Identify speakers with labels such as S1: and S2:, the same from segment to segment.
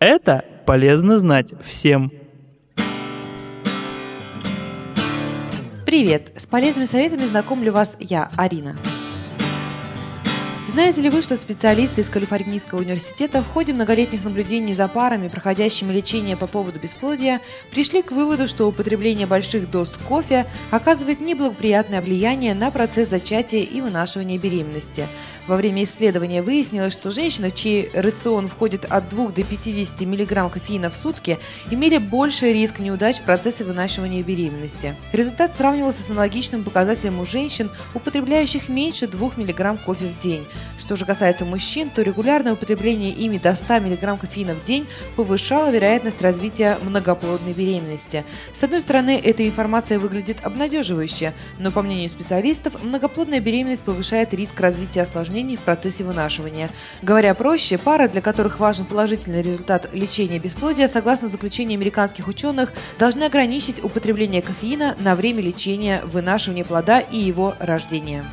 S1: Это полезно знать всем.
S2: Привет! С полезными советами знакомлю вас я, Арина. Знаете ли вы, что специалисты из Калифорнийского университета в ходе многолетних наблюдений за парами, проходящими лечение по поводу бесплодия, пришли к выводу, что употребление больших доз кофе оказывает неблагоприятное влияние на процесс зачатия и вынашивания беременности – во время исследования выяснилось, что женщины, чей рацион входит от 2 до 50 мг кофеина в сутки, имели больший риск неудач в процессе вынашивания беременности. Результат сравнивался с аналогичным показателем у женщин, употребляющих меньше 2 мг кофе в день. Что же касается мужчин, то регулярное употребление ими до 100 мг кофеина в день повышало вероятность развития многоплодной беременности. С одной стороны, эта информация выглядит обнадеживающе, но по мнению специалистов, многоплодная беременность повышает риск развития осложнений осложнений в процессе вынашивания. Говоря проще, пары, для которых важен положительный результат лечения бесплодия, согласно заключению американских ученых, должны ограничить употребление кофеина на время лечения вынашивания плода и его рождения.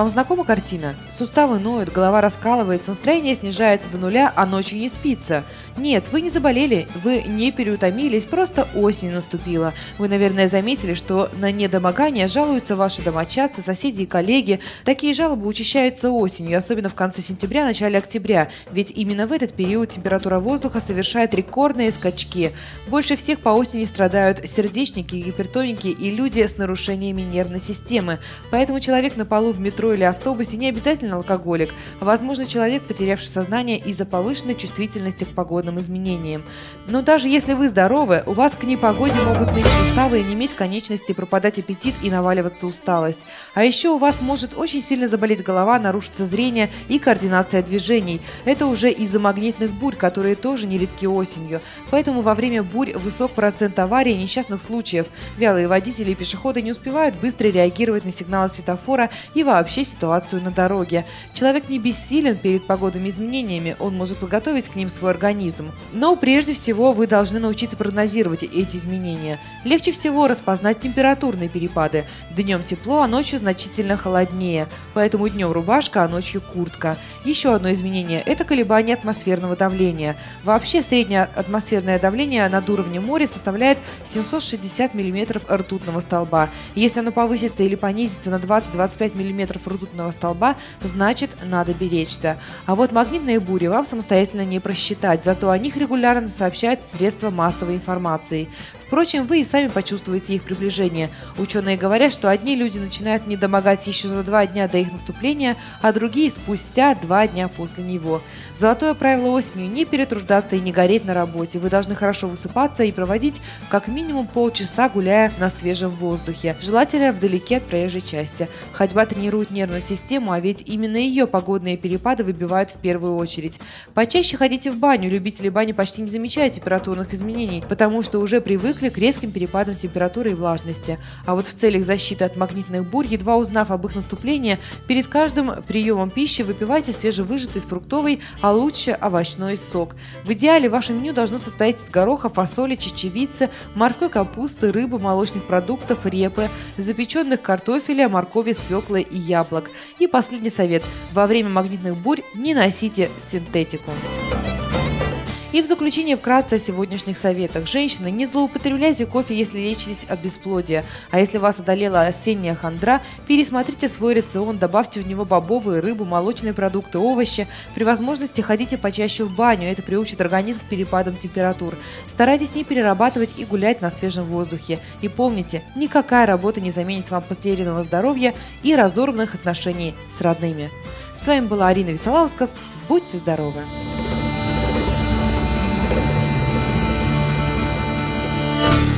S2: Вам знакома картина? Суставы ноют, голова раскалывается, настроение снижается до нуля, а ночью не спится. Нет, вы не заболели, вы не переутомились, просто осень наступила. Вы, наверное, заметили, что на недомогание жалуются ваши домочадцы, соседи и коллеги. Такие жалобы учащаются осенью, особенно в конце сентября, начале октября, ведь именно в этот период температура воздуха совершает рекордные скачки. Больше всех по осени страдают сердечники, гипертоники и люди с нарушениями нервной системы. Поэтому человек на полу в метро или автобусе не обязательно алкоголик, а возможно человек, потерявший сознание из-за повышенной чувствительности к погодным изменениям. Но даже если вы здоровы, у вас к непогоде могут ныть суставы и не иметь конечности, пропадать аппетит и наваливаться усталость. А еще у вас может очень сильно заболеть голова, нарушиться зрение и координация движений. Это уже из-за магнитных бурь, которые тоже нередки осенью. Поэтому во время бурь высок процент аварий и несчастных случаев. Вялые водители и пешеходы не успевают быстро реагировать на сигналы светофора и вообще вообще ситуацию на дороге. Человек не бессилен перед погодными изменениями, он может подготовить к ним свой организм. Но прежде всего вы должны научиться прогнозировать эти изменения. Легче всего распознать температурные перепады. Днем тепло, а ночью значительно холоднее, поэтому днем рубашка, а ночью куртка. Еще одно изменение – это колебание атмосферного давления. Вообще среднее атмосферное давление над уровнем моря составляет 760 мм ртутного столба. Если оно повысится или понизится на 20-25 мм метров ртутного столба, значит надо беречься. А вот магнитные бури вам самостоятельно не просчитать, зато о них регулярно сообщают средства массовой информации. Впрочем, вы и сами почувствуете их приближение. Ученые говорят, что одни люди начинают недомогать еще за два дня до их наступления, а другие спустя два дня после него. Золотое правило осенью – не перетруждаться и не гореть на работе. Вы должны хорошо высыпаться и проводить как минимум полчаса, гуляя на свежем воздухе, желательно вдалеке от проезжей части. Ходьба тренирует нервную систему, а ведь именно ее погодные перепады выбивают в первую очередь. Почаще ходите в баню. Любители бани почти не замечают температурных изменений, потому что уже привыкли к резким перепадам температуры и влажности. А вот в целях защиты от магнитных бурь, едва узнав об их наступлении, перед каждым приемом пищи выпивайте свежевыжатый фруктовый, а лучше овощной сок. В идеале ваше меню должно состоять из гороха, фасоли, чечевицы, морской капусты, рыбы, молочных продуктов, репы, запеченных картофеля, моркови, свеклы и яблок. И последний совет. Во время магнитных бурь не носите синтетику. И в заключение вкратце о сегодняшних советах. Женщины, не злоупотребляйте кофе, если лечитесь от бесплодия. А если вас одолела осенняя хандра, пересмотрите свой рацион, добавьте в него бобовые, рыбу, молочные продукты, овощи. При возможности ходите почаще в баню, это приучит организм к перепадам температур. Старайтесь не перерабатывать и гулять на свежем воздухе. И помните, никакая работа не заменит вам потерянного здоровья и разорванных отношений с родными. С вами была Арина Висолаускас. Будьте здоровы!
S3: Bye.